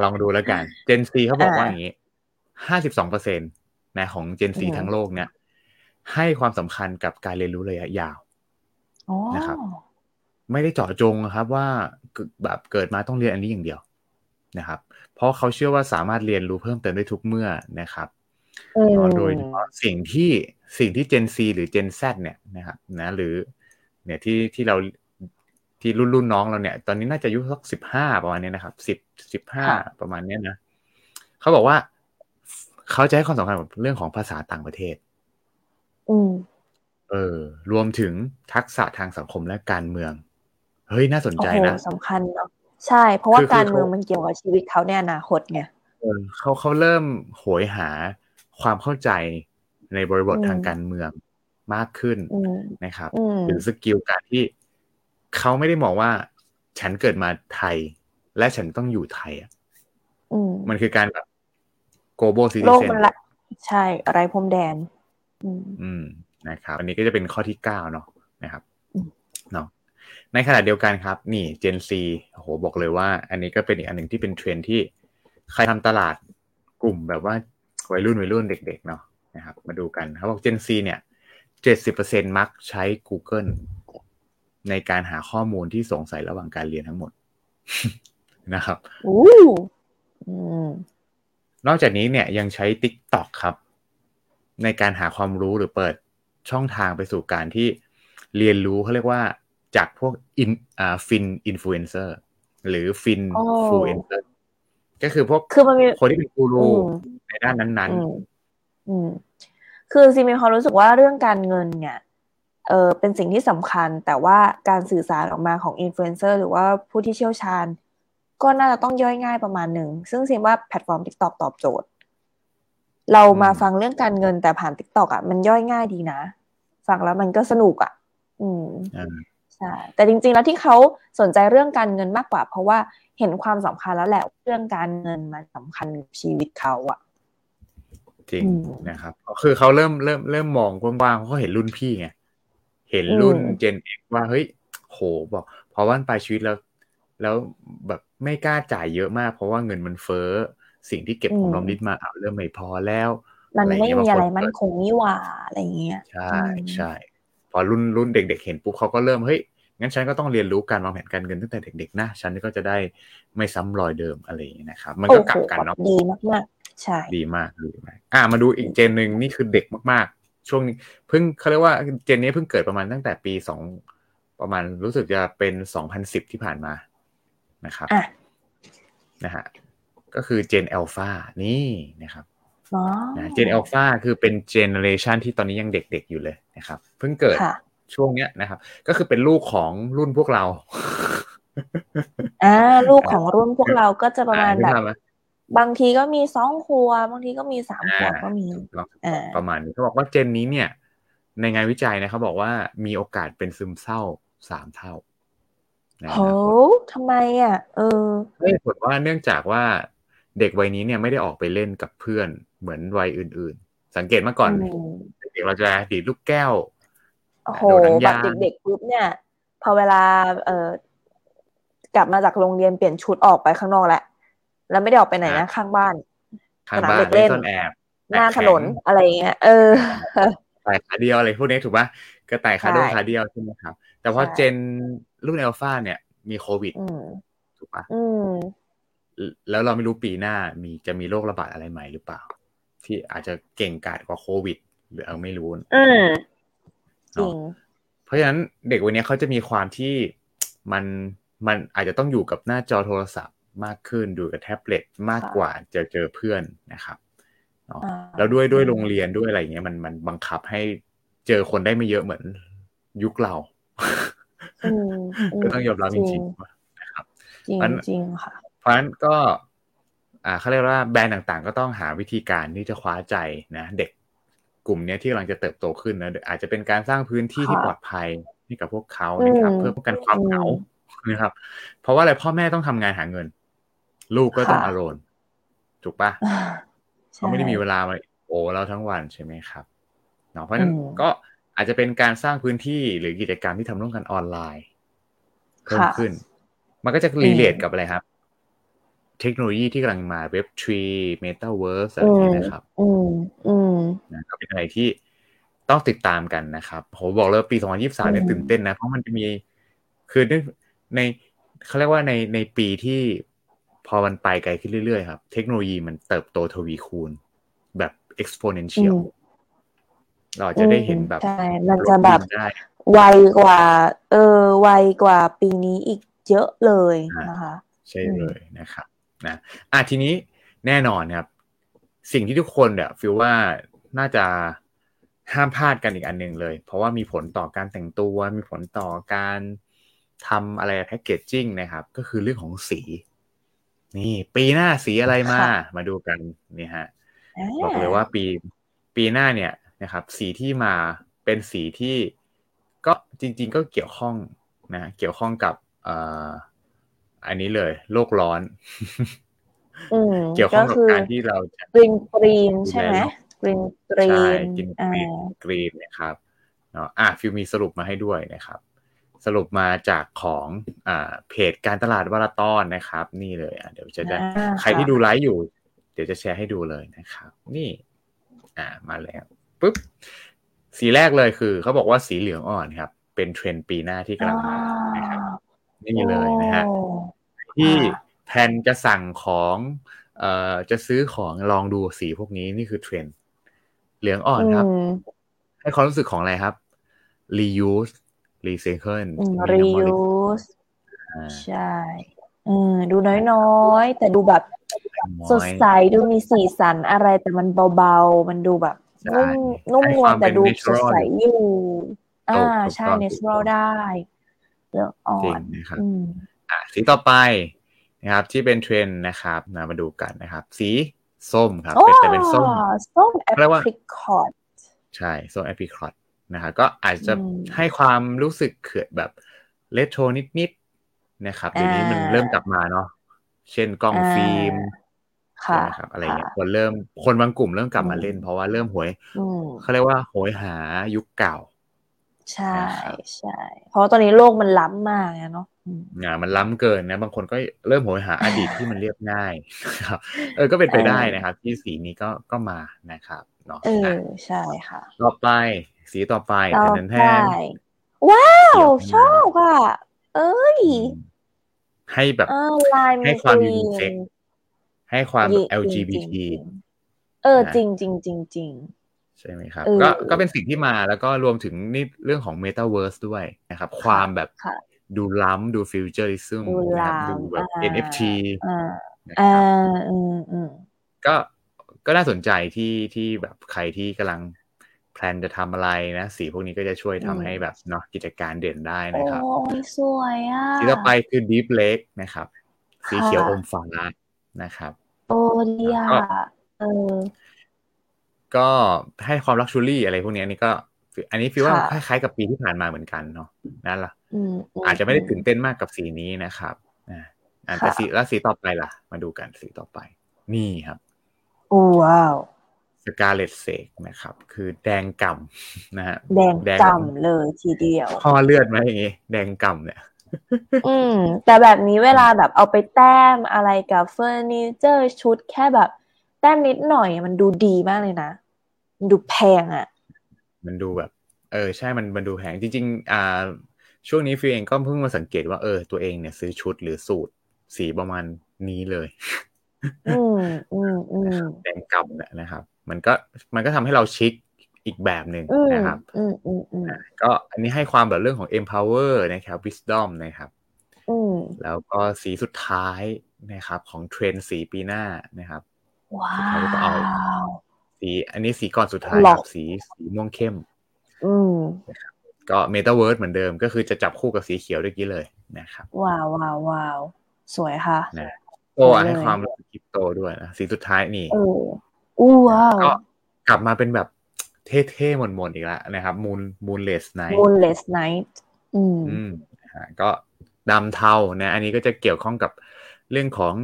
ลองดูแล้วกันเจนซีเขาบอกว่าอย่างนี้ห้าสิบสองเปอร์เซ็นตนะของเจนซีทั้งโลกเนี่ย ให้ความสำคัญกับการเรียนรู้ระยะยาวนะครับ ไม่ได้เจาะจงครับว่าแบบเกิดมาต้องเรียนอันนี้อย่างเดียวนะครับ เพราะเขาเชื่อว่าสามารถเรียนรู้เพิ่มเติมได้ทุกเมื่อนะครับโดยสิ่งที่สิ่งที่ Gen C หรือ Gen Z เนี่ยนะครับนะหรือเนี่ยที่ที่เรา ที่รุ่นรุ่นน้องเราเนี่ย ตอนนี้น่าจะอายุสักสิบห้าประมาณนี้นะครับสิบสิบห้าประมาณนี้นะเขาบอกว่าเขาจะให้ความสำคัญกับเรื่องของภาษาต่างประเทศ อืมเออ รวมถึงทักษะทางสังคมและการเมือง เฮ้ยน่าสนใจนะสำคัญเนาะใช่ เพราะว่าการเมืองมันเกี่ยวกับชีวิตเขาในอนาคตไงเออเขาเขาเริ่มโหยหาความเข้าใจในบริบททางการเมืองมากขึ้นนะครับ หรือสกิลการที่ เขาไม่ได้มองว่า ฉันเกิดมาไทย และฉันต้องอยู่ไทยอะมันคือการแบบ global citizen โลกมันละใช่อะไรพรมแดน อืมนะครับ อันนี้ก็จะเป็นข้อที่เก้าเนาะนะครับเนาะในขณะเดียวกันครับ นี่ Gen Z โอ้โหบอกเลยว่า อันนี้ก็เป็นอีกอันหนึ่งที่เป็นเทรนที่ ใครทำตลาดกลุ่มแบบว่าวัยรุ่นวัยรุ่นเด็ก ๆ เนาะนะครับ มาดูกันเขาบอก Gen Z เนี่ยเจ็ดสิบเปอร์เซ็นมักใช้ Google ในการหาข้อมูลที่สงสัยระหว่างการเรียนทั้งหมดนะครับนอกจากนี้เนี่ยยังใช้ TikTok ครับ ในการหาความรู้หรือเปิดช่องทางไปสู่การที่เรียนรู้เขาเรียกว่าจากพวกอินอ่า fin influencer หรือ finfluencer ก็คือพวกคือมันมีคนที่เป็นกูรูในด้านนั้นๆอืมคือซีมีความรู้สึกว่าเรื่องการเงินเนี่ย เออเป็นสิ่งที่สำคัญ แต่ว่าการสื่อสารออกมาของอินฟลูเอนเซอร์หรือว่าผู้ที่เชี่ยวชาญ ก็น่าจะต้องย่อยง่ายประมาณหนึ่ง ซึ่งซีว่าแพลตฟอร์ม TikTok ตอบโจทย์ เรามาฟังเรื่องการเงินแต่ผ่าน TikTok อะมันย่อยง่ายดีนะ ฟังแล้วมันก็สนุกอะ อืมใช่แต่จริงๆแล้วที่เขาสนใจเรื่องการเงินมากกว่า เพราะว่าเห็นความสำคัญแล้วแหละเรื่องการเงินมันสาคัญกับชีวิตเขาอะจริงนะครับ คือเขาเริ่มเริ่มเริ่มมองกว้างๆเขาเห็นรุ่นพี่ไง เห็นรุ่นเจนเอ็กว่าเฮ้ยโหบอกพอวันปลายชีวิตแล้ว แล้วแบบไม่กล้าจ่ายเยอะมาก เพราะว่าเงินมันเฟ้อสิ่งที่เก็บของรอมริดมาเอาเริ่มไม่พอแล้วมันไม่มีอะไรมั่นคงนี่หว่าอะไรเงี้ยใช่ใช่พอรุ่นรุ่นเด็ก ๆ เห็นปุ๊บเขาก็เริ่มเฮ้ยงั้นฉันก็ต้องเรียนรู้การวางแผนการเงินตั้งแต่เด็กๆนะฉันก็จะได้ไม่ซ้ำรอยเดิมอะไรอย่างนี้นะครับ มันก็กลับกันเนาะดีมากๆใช่ดีมากดีมากอ่ามาดูอีกเจนหนึ่งนี่คือเด็กมาก ช่วงนี้เพิ่งเขาเรียกว่าเจนนี้เพิ่งเกิดประมาณตั้งแต่ปีสองประมาณรู้สึกจะเป็นสองพันสิบที่ผ่านมานะครับนะฮะก็คือเจนอัลฟานี่นะครับเจนอัลฟาคือเป็นเจเนเรชันที่ตอนนี้ยังเด็กๆอยู่เลยนะครับ เพิ่งเกิดช่วงเนี้ยนะครับ ก็คือเป็นลูกของรุ่นพวกเราอ่าลูกของรุ่นพวกเราก็จะประมาณแบบ บางทีก็มีสองครัวบางทีก็มีสามครัวก็มีประมาณนี้เขาบอกว่าเจนนี้เนี่ย ในงานวิจัยนะเขาบอกว่ามีโอกาสเป็นซึมเศร้าสามเท่าโหทำไมอะ เออไม่ผลว่าเนื่องจากว่าเด็กวัยนี้เนี่ยไม่ได้ออกไปเล่นกับเพื่อนเหมือนวัยอื่น ๆ สังเกตมาก่อนเด็กเราจะดีดลูกแก้วโอ้โหแบบเด็กๆปุ๊บเนี่ย พอเวลา เออกลับมาจากโรงเรียนเปลี่ยนชุดออกไปข้างนอกแล้ว แล้วไม่ได้ออกไปไหนนะข้างบ้านข้างบ้านเล่นแอบหน้าถนนอะไรเงี้ยเออต่ขาเดียวอะไรพวกนี้ถูกปะก็ไต่ขาเดียวขาเดียวใช่ไหมครับ แต่พอเจนรุ่นเอลฟาเนี่ย มีโควิดถูกปะแล้วเราไม่รู้ปีหน้ามีจะมีโรคระบาดอะไรใหม่หรือเปล่า ที่อาจจะเก่งกาจกว่าโควิด หรือเอาไม่รู้อืมจริงเพราะฉะนั้นเด็กวันนี้เขาจะมีความที่มันมันอาจจะต้องอยู่กับหน้าจอโทรศัพท์ มากขึ้นดูกับแท็บเล็ตมากกว่าจะเจอเพื่อนนะครับแล้วด้วยด้วยโรงเรียนด้วยอะไรเงี้ยมันมันบังคับให้เจอคนได้ไม่เยอะเหมือนยุคเราก็ต้องยอมรับจริงๆนะครับจริงจริงค่ะเพราะฉะนั้นก็อ่าเขาเรียกว่าแบรนด์ต่างๆ ก็ต้องหาวิธีการที่จะคว้าใจนะเด็กกลุ่มนี้ที่กำลังจะเติบโตขึ้นนะอาจจะเป็นการสร้างพื้นที่ที่ปลอดภัยให้กับพวกเขานะครับ เพื่อป้องกันความเหงานะครับ เพราะว่าอะไรพ่อแม่ต้องทำงานหาเงิน ลูกก็ต้องอารมณ์ถูกปะเขาไม่ได้มีเวลามาโอ้เราทั้งวันใช่ไหมครับเนาะเพราะฉะนั้นก็อาจจะเป็นการสร้างพื้นที่หรือกิจกรรมที่ทำร่วมกันออนไลน์เพิ่มขึ้น มันก็จะ relate กับอะไรครับ เทคโนโลยีที่กำลังมา Web3 metaverse อะไรนี้นะครับ อืมอืมนะก็เป็นอะไรที่ต้องติดตามกันนะครับผมบอกเลยปี 2023 เนี่ยตื่นเต้นนะ เพราะมันจะมี คือในเขาเรียกว่าในในปีที่พ อมันไปไกลขึ้นเรื่อยๆครับ เทคโนโลยีมันเติบโตทวีคูณ แบบ exponential เราจะได้เห็นแบบใช่มันจะแบบไวกว่า เออไวกว่าปีนี้อีกเยอะเลยนะคะ ใช่เลยนะครับนะอะทีนี้แน่นอนครับ สิ่งที่ทุกคนเนี่ยฟิลว่าน่าจะห้ามพลาดกันอีกอันหนึ่งเลย เพราะว่ามีผลต่อการแต่งตัว มีผลต่อการทำอะไรแพ็กเกจจิ้งนะครับ ก็คือเรื่องของสี นี่ปีหน้าสีอะไรมา มาดูกันนี่ฮะบอกเลยว่าปีปีหน้าเนี่ยนะครับ สีที่มาเป็นสีที่ก็จริง ๆ ก็เกี่ยวข้องนะเกี่ยวข้องกับอันนี้เลย โลกร้อนเกี่ยวข้องกับการที่เราจะ green green ใช่ไหม green green green green green นะครับเนาะอะฟิวมีสรุปมาให้ด้วยนะครับ สรุปมาจากของอ่าเพจการตลาดวาราตอนนะครับ นี่เลยอะเดี๋ยวจะได้ใครที่ดูไลฟ์อยู่ เดี๋ยวจะแชร์ให้ดูเลยนะครับ นี่ อ่ามาแล้วปุ๊บสีแรกเลยคือเขาบอกว่าสีเหลืองอ่อนครับ เป็นเทรนด์ปีหน้าที่กำลังมานะครับนี่เลยนะฮะที่แทนจะสั่งของเอ่อจะซื้อของลองดูสีพวกนี้นี่คือเทรนด์เหลืองอ่อนครับ ให้ความรู้สึกของอะไรครับ reuse recycle reuse ใช่ดูน้อยๆ แต่ดูแบบสดใสดูมีสีสันอะไรแต่มันเบาๆ มันดูแบบนุ่มนุ่มนวลแต่ดูสดใสอยู่ อ่าใช่ natural ได้เหลืองอ่อนนะครับอ่าสีต่อไปนะครับที่เป็นเทรนด์นะครับนะมาดูกันนะครับ สีส้มครับเป็นแต่เป็นส้มส้มแอปริคอตใช่ส้มแอปริคอต นะครับก็อาจจะให้ความรู้สึกเขื่อแบบเลโทรนิดๆนะครับเดี๋ยวนี้มันเริ่มกลับมาเนาะเช่นกล้องฟิล์มใช่ไหมครับอะไรเงี้ยคนเริ่มคนบางกลุ่มเริ่มกลับมาเล่น เพราะว่าเริ่มหวยเขาเรียกว่าหวยหายุคเก่า ใช่ใช่เพราะตอนนี้โลกมันล้ำมากเนาะงานมันล้ำเกินนะ บางคนก็เริ่มโหยหาอดีตที่มันเรียบง่ายครับเออก็เป็นไปได้นะครับ ที่สีนี้ก็ก็มานะครับเนาะเออใช่ค่ะต่อไป สีต่อไปแทนแท่งว้าว ชอบค่ะ เอ้ย ให้แบบให้ความยูนิเซ็กให้ความ LGBT เออ จริงจริงจริงจริงใช่ไหมครับ ก็ก็เป็นสิ่งที่มาแล้วก็รวมถึงนี่เรื่องของ Metaverse ด้วยนะครับ ความแบบดูล้ำดูฟิวเจอริซึมดูแบบ NFT อ่าอืมอืมก็ก็น่าสนใจที่ที่แบบใครที่กำลัง แพลนจะทำอะไรนะสีพวกนี้ก็จะช่วยทำให้แบบเนาะกิจการเด่นได้นะครับโอ้ยสวยอะสีต่อไปคือ Deep Lake นะครับ สีเขียวอมฟ้านะครับ โอ้ดีอะเออก็ให้ความ luxury อะไรพวกนี้นี่ก็ อันนี้ feel ว่าคล้ายๆกับปีที่ผ่านมาเหมือนกันเนาะนั่นล่ะอาจจะไม่ได้ตื่นเต้นมากกับสีนี้นะครับอ่าแต่สีแล้วสีต่อไปล่ะ มาดูกันสีต่อไป นี่ครับโอ้ว้าว scarlet sage นะครับ คือแดงก่ำนะฮะแดงกำเลยทีเดียวพ่อเลือดไหมอย่างงี้แดงก่ำเนี่ย อืม แต่แบบนี้เวลาแบบเอาไปแต้มอะไรกับเฟอร์นิเจอร์ชุดแค่แบบ แต้มนิดหน่อยมันดูดีมากเลยนะ มันดูแพงอะ่ะ มันดูแบบ เออ ใช่มันมันดูแพงจริง ๆ อ่า ช่วงนี้ฟิวเองก็เพิ่งมาสังเกตว่าเออตัวเองเนี่ยซื้อชุดหรือสูตรสีประมาณนี้เลยอืมอืมอืมแดงกำเนี่ยนะครับ มันก็มันก็ทำให้เราชิคอีกแบบหนึ่งนะครับอืมอืมอืมก็อันนี้ให้ความแบบเรื่องของ empower นะครับ wisdom นะครับอืมแล้วก็สีสุดท้ายนะครับ ของเทรนสีปีหน้านะครับว้าเขาก็เอาวสีอันนี้สีก่อนสุดท้ายหลคอกรับสีสีม่วงเข้มอืมก็ metaverse เหมือนเดิมก็คือจะจับคู่กับสีเขียวด้วยกี้เลยนะครับ ว้าวว้าวว้าวสวยค่ะนะโตให้ความรู้สึกคริปโตด้วยนะสีสุดท้ายนี่เอออู้ว้าวก็กลับมาเป็นแบบเท่ๆมนๆอีกแล้วนะครับ moon moonless night moonless night อืมอืมนะฮะก็ดำเทานะ อันนี้ก็จะเกี่ยวข้องกับเรื่องของ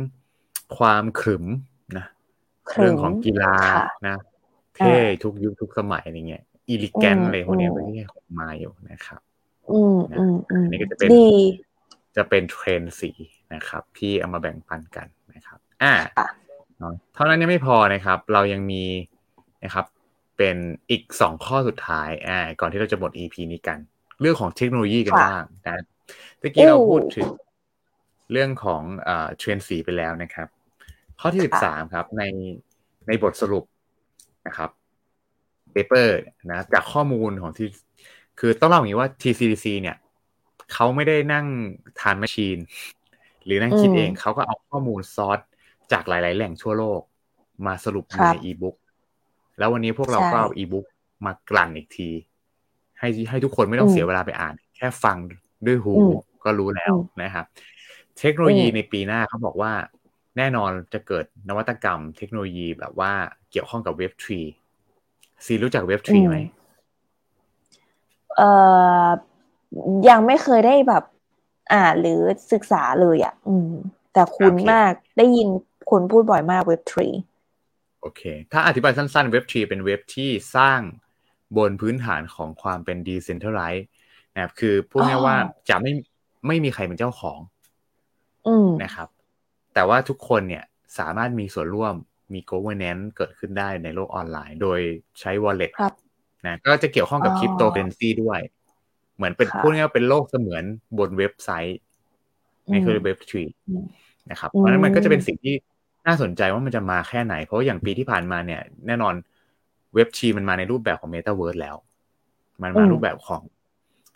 ความขรึมนะขรึมเรื่องของกีฬาค่ะนะ เท่ทุกยุคทุกสมัยอะไรเงี้ยอิลิแกนอืมอะไรพวกเนี้ยอืมก็ที่ของมาอยู่นะครับ อืมอืมอืมอันนี้ก็จะเป็นดีจะเป็นเทรนด์สีนะครับ ที่เอามาแบ่งปันกันนะครับ อ่าค่ะ เนาะเท่านั้นยังไม่พอนะครับ เรายังมีนะครับ เป็นอีกสองข้อสุดท้ายอ่าก่อนที่เราจะหมด EP นี้กัน เรื่องของเทคโนโลยีกันค่ะบ้างนะเมื่อกี้เราโอ้พูดถึงเรื่องของเอ่อเทรนด์สีไปแล้วนะครับ ข้อที่สิบสามครับ ในในบทสรุปนะครับ paper นะจากข้อมูลของที่คือต้องเล่าอย่างนี้ว่า TCDC เนี่ยเขาไม่ได้นั่ง time machine หรือนั่งคิดอืมเองเขาก็เอาข้อมูลซอส จากหลาย ๆ แหล่งทั่วโลกมาสรุปอยู่ครับในอีบุ๊กแล้ววันนี้พวกเราใช่ก็เอาอีบุ๊กมากลั่นอีกที ให้ให้ทุกคนไม่ต้องอืมเสียเวลาไปอ่าน แค่ฟังด้วยหูอืมก็รู้แล้วอืมนะครับ เทคโนโลยีอืมในปีหน้าเขาบอกว่า แน่นอนจะเกิดนวัตกรรม เทคโนโลยีแบบว่าเกี่ยวข้องกับเว็บทรีซีรู้จักเว็บทรีไหมเอ่อยังไม่เคยได้แบบ อ่านหรือศึกษาเลยอะ อืม แต่คุ้นโอเคมากได้ยิน คนพูดบ่อยมากเว็บทรีโอเค ถ้าอธิบายสั้นๆเว็บทรีเป็นเว็บที่สร้างบนพื้นฐานของความเป็น decentralized นะครับคือพูดง่ายๆว่าจะไม่ไม่มีใครเป็นเจ้าของอืมนะครับ แต่ว่าทุกคนเนี่ยสามารถมีส่วนร่วมมี governance เกิดขึ้นได้ในโลกออนไลน์ โดยใช้ wallet ครับนะก็จะเกี่ยวข้องกับอ๋อคริปโตเคอเรนซีด้วย เหมือนเป็นค่ะพูดง่ายๆว่าเป็นโลกเสมือนบนเว็บไซต์นี่คือเว็บทรีอืมนะครับอืมเพราะฉะนั้นมันก็จะเป็นสิ่งที่ น่าสนใจว่ามันจะมาแค่ไหน เพราะว่าอย่างปีที่ผ่านมาเนี่ย แน่นอนเว็บทีมันมาในรูปแบบของ Metaverse แล้ว มันมาอืมรูปแบบของ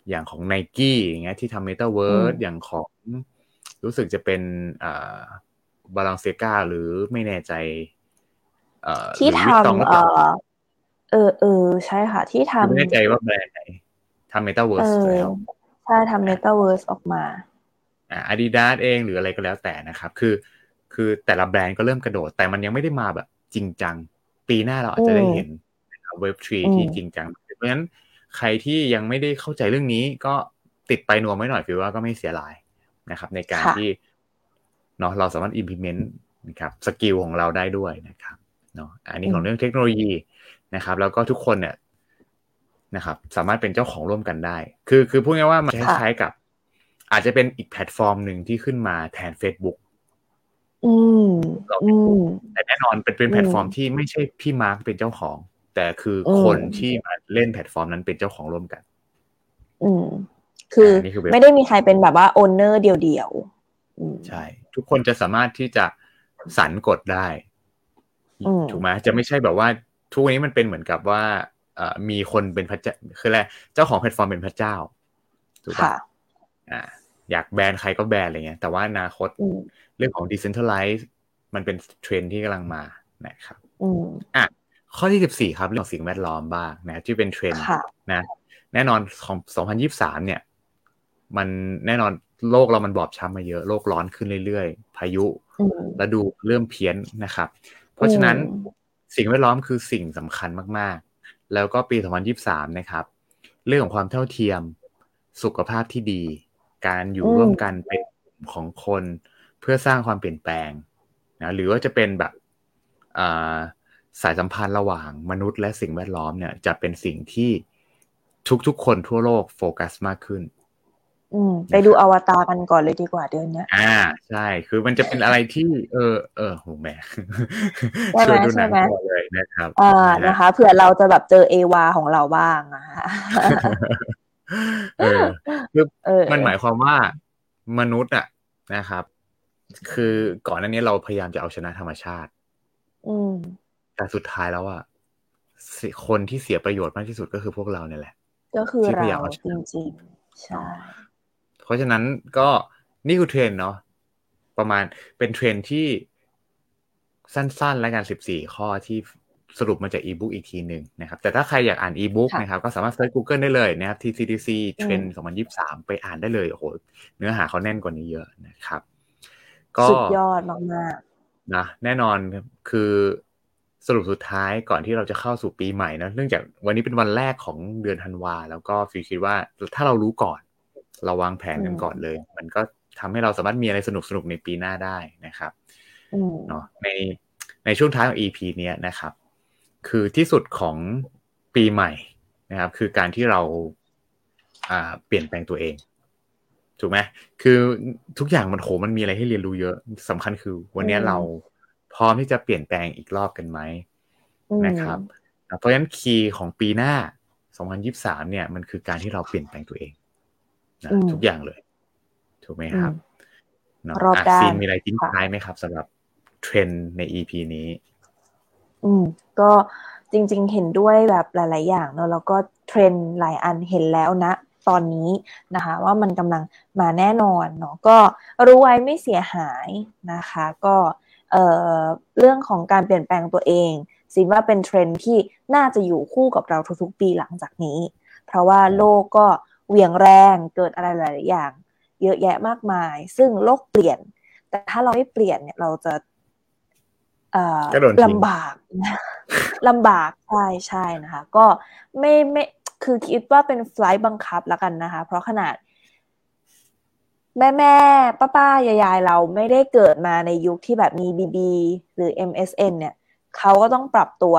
อย่างของ n i กี้อย่างเงี้ยที่ทำ Metaverse อืมอย่างของรู้สึกจะเป็นอ่าบาลังเซกาหรือไม่แน่ใจเอ่อที่หรือ Vuitton ทำหรือเอเปล่าอเออเออใช่ค่ะ ที่คือไม่แน่ใจทำว่าแบรนด์ไหนทำเอ Metaverse อแล้วใช่ทำ Metaverse ออกมาอ่า Adidas เองหรืออะไรก็แล้วแต่นะครับ คือ คือแต่ละแบรนด์ก็เริ่มกระโดด แต่มันยังไม่ได้มาแบบจริงจัง ปีหน้าเราอาจจะได้เห็นเว็บทรีอืมที่จริงจัง เพราะฉะนั้นใครที่ยังไม่ได้เข้าใจเรื่องนี้ก็ติดไปนวมไว้หน่อยฟิวว่าก็ไม่เสียหลายนะครับ ในการค่ะที่เนาะเราสามารถ implement นะครับ skill ของเราได้ด้วยนะครับเนาะอันนี้ของเรื่องเทคโนโลยีนะครับ แล้วก็ทุกคนเนี่ยนะครับ สามารถเป็นเจ้าของร่วมกันได้ คือคือพูดง่ายๆว่ามันคค่ะล้ายๆกับ อาจจะเป็นอีกแพลตฟอร์มหนึ่งที่ขึ้นมาแทน Facebook อืมอืมแต่แน่นอนเป็นเป็นอืมแพลตฟอร์มที่ไม่ใช่พี่มาร์กเป็นเจ้าของ แต่คืออมคนที่มาเล่นแพลตฟอร์มนั้นเป็นเจ้าของร่วมกัน อืม คืออันนี้คือเว็บไม่ได้มีใครเป็นแบบว่า owner เดียวๆอืมใช่ ทุกคนจะสามารถที่จะสร้างกฎได้อืมถูกไหมจะไม่ใช่แบบว่าทุกวันนี้มันเป็นเหมือนกับว่าเอ่อมีคนเป็นพระเจ้าคืออะไรเจ้าของแพลตฟอร์มเป็นพระเจ้าถูกปะค่ะอ่า อยากแบนใครก็แบนอะไรเงี้ย แต่ว่าอนาคตอืมเรื่องของ decentralize มันเป็นเทรนด์ที่กำลังมานะครับอืมอะข้อที่สิบสี่ครับ เรื่องสิ่งแวดล้อมบ้างนะที่เป็นเทรนด์นะ แน่นอนของสองพันยิบสามเนี่ย มันแน่นอนโลกเรามันบอบช้ำมาเยอะโลกร้อนขึ้นเรื่อยๆ พายุและดูเริ่มเพี้ยนนะครับ เพราะฉะนั้นสิ่งแวดล้อมคือสิ่งสำคัญมากๆ แล้วก็ปีสองพันยิบสามนะครับ เรื่องของความเท่าเทียมสุขภาพที่ดี การอยู่ร่วมกันเป็นของคนเพื่อสร้างความเปลี่ยนแปลงนะหรือว่าจะเป็นแบบสายสัมพันธ์ระหว่างมนุษย์และสิ่งแวดล้อมเนี่ยจะเป็นสิ่งที่ทุกๆคนทั่วโลกโฟกัสมากขึ้น อืม ไปดูอวตารกันก่อนเลยดีกว่าเดือนนี้อ่า ใช่ คือมันจะเป็นอะไรที่ เออ เออโหแม่ช่วยดูหนังก่อนเลยนะครับ อ่า นะคะ เผื่อเราจะแบบเจอเอวาของเราบ้างนะคะ เออคือมันหมายความว่ามนุษย์อะนะครับ คือก่อนหน้านี้เราพยายามจะเอาชนะธรรมชาติ อืมแต่สุดท้ายแล้วอะคนที่เสียประโยชน์มากที่สุดก็คือพวกเราเนี่ยแหละ ก็คือเราจริงๆใช่เพราะฉะนั้นก็นี่คือเทรนด์เนาะประมาณเป็นเทรนด์ที่สั้นๆ และกันสิบสี่ข้อที่ สรุปมาจากอีบุ๊กอีกทีหนึ่งนะครับ แต่ถ้าใครอยากอ่านอีบุ๊กนะครับ ก็สามารถ search Google ได้เลยนะครับ TCDC เทรนสองพันยิบสามไปอ่านได้เลย โอ้โห เนื้อหาเขาแน่นกว่านี้เยอะนะครับ ก็สุดยอดมากๆนะแน่นอนคือสรุปสุดท้ายก่อนที่เราจะเข้าสู่ปีใหม่นะเนื่องจากวันนี้เป็นวันแรกของเดือนธันวา แล้วก็ฟิวคิดว่าถ้าเรารู้ก่อน เราวางแผนกันก่อนเลย มันก็ทำให้เราสามารถมีอะไรสนุกสนุกในปีหน้าได้นะครับเนาะในในช่วงท้ายของ EP เนี้ยนะครับ คือที่สุดของปีใหม่นะครับ คือการที่เราอ่าเปลี่ยนแปลงตัวเอง ถูกไหมคือทุกอย่างมันโหมันมีอะไรให้เรียนรู้เยอะสำคัญคือ วันนี้เราพร้อมที่จะเปลี่ยนแปลงอีกรอบกันไหมนะครับ เพราะฉะนั้นคีย์ของปีหน้า 2023 เนี่ย มันคือการที่เราเปลี่ยนแปลงตัวเองนะทุกอย่างเลย ถูกไหมครับเนาะซีนมีอะไรทิ้งท้ายไหมครับสำหรับเทรนใน EP นี้ อืม ก็จริง ๆ เห็นด้วยแบบหลาย ๆ อย่างเนาะแล้วก็เทรนหลายอันเห็นแล้วนะ ตอนนี้นะคะ ว่ามันกำลังมาแน่นอนเนาะก็รู้ไว้ไม่เสียหายนะคะ ก็เเรื่องของการเปลี่ยนแปลงตัวเองสิว่าเป็นเทรนที่น่าจะอยู่คู่กับเราทุกๆ ปีหลังจากนี้ เพราะว่าโลกก็เหวี่ยงแรงเกิดอะไรหลายอย่าง เยอะแยะมากมาย ซึ่งโลกเปลี่ยน แต่ถ้าเราไม่เปลี่ยนเนี่ยเราจะ ลำบากลำบากใช่ใช่นะคะ ก็ไม่ไม่คือคิดว่าเป็นไฟล์บังคับแล้วกันนะคะ เพราะขนาด แม่แม่ป้าป้ายายเราไม่ได้เกิดมาในยุคที่แบบมี BB หรือ MSN เนี่ยเขาก็ต้องปรับตัว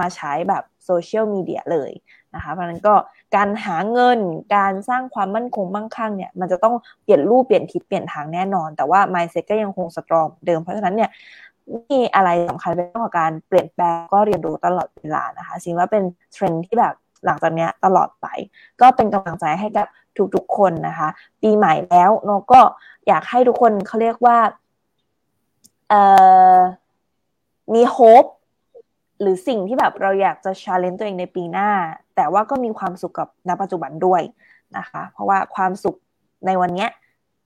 มาใช้แบบโซเชียลมีเดียเลยนะคะ เพราะนั้นก็การหาเงินการสร้างความมั่นคงมั่งคั่งเนี่ย มันจะต้องเปลี่ยนรูปเปลี่ยนทิศเปลี่ยนทางแน่นอน แต่ว่า mindset ก็ยังคง strong เดิมเพราะฉะนั้นเนี่ย มีอะไรสำคัญเป็นเรื่องของการเปลี่ยนแปลงก็เรียนรู้ตลอดเวลานะคะสิ่งว่าเป็นเทรนด์ที่แบบหลังจากนี้ตลอดไป ก็เป็นกำลังใจให้กับทุกๆคนนะคะ ปีใหม่แล้วโนก็อยากให้ทุกคนเขาเรียกว่าเอ่อมี hope หรือสิ่งที่แบบเราอยากจะ challenge ตัวเองในปีหน้า แต่ว่าก็มีความสุขกับณปัจจุบันด้วยนะคะ เพราะว่าความสุขในวันนี้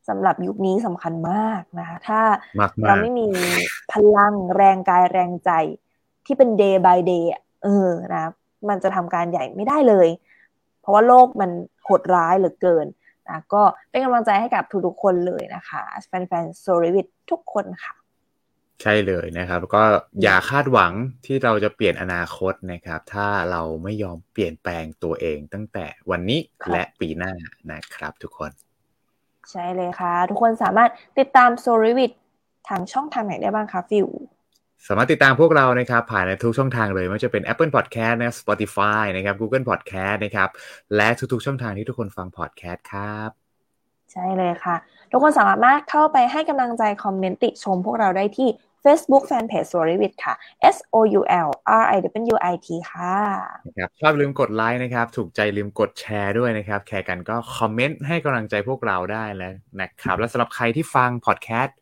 สำหรับยุคนี้สำคัญมากนะคะถ้าเราไม่มีพลังแรงกายแรงใจที่เป็น day by day เออนะมันจะทำการใหญ่ไม่ได้เลย เพราะว่าโลกมันโหดร้ายเหลือเกินนะก็เป็นกำลังใจให้กับทุกๆคนเลยนะคะ แฟนๆโซลิวิททุกคนค่ะ ใช่เลยนะครับ ก็อย่าคาดหวังที่เราจะเปลี่ยนอนาคตนะครับ ถ้าเราไม่ยอมเปลี่ยนแปลงตัวเองตั้งแต่วันนี้และปีหน้านะครับทุกคน ใช่เลยค่ะ ทุกคนสามารถติดตามโซลิวิททางช่องทางไหนได้บ้างคะฟิวสามารถติดตามพวกเรานะครับ ผ่านในทุกช่องทางเลยไม่ว่าจะเป็น Apple Podcast นะ Spotify นะครับ Google Podcast นะครับ และทุกๆช่องทางที่ทุกคนฟัง podcast ครับ ใช่เลยค่ะ ทุกคนสามารถเข้าไปให้กำลังใจคอมเมนต์ติชมพวกเราได้ที่ Facebook Fanpage s o r i w i t ค่ะ S O U L R I W I T ค่ะนะครับชอบลืมกดไลค์นะครับ ถูกใจลืมกดแชร์ด้วยนะครับแคร์กันก็คอมเมนต์ให้กำลังใจพวกเราได้แล้วนะครับ และสำหรับใครที่ฟังพอดแคสต์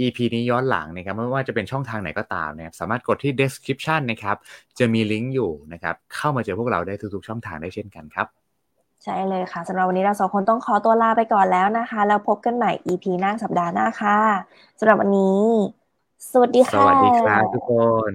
EP นี้ย้อนหลังนะครับไม่ว่าจะเป็นช่องทางไหนก็ตามนะครับสามารถกดที่ description นะครับ จะมีลิงก์อยู่นะครับ เข้ามาเจอพวกเราได้ทุกๆ ช่องทางได้เช่นกันครับ ใช่เลยค่ะสำหรับวันนี้เราสองคนต้องขอตัวลาไปก่อนแล้วนะคะ แล้วพบกันใหม่ EP หน้าสัปดาห์หน้าค่ะสำหรับวันนี้ สวัสดีค่ะ สวัสดีครับทุกคน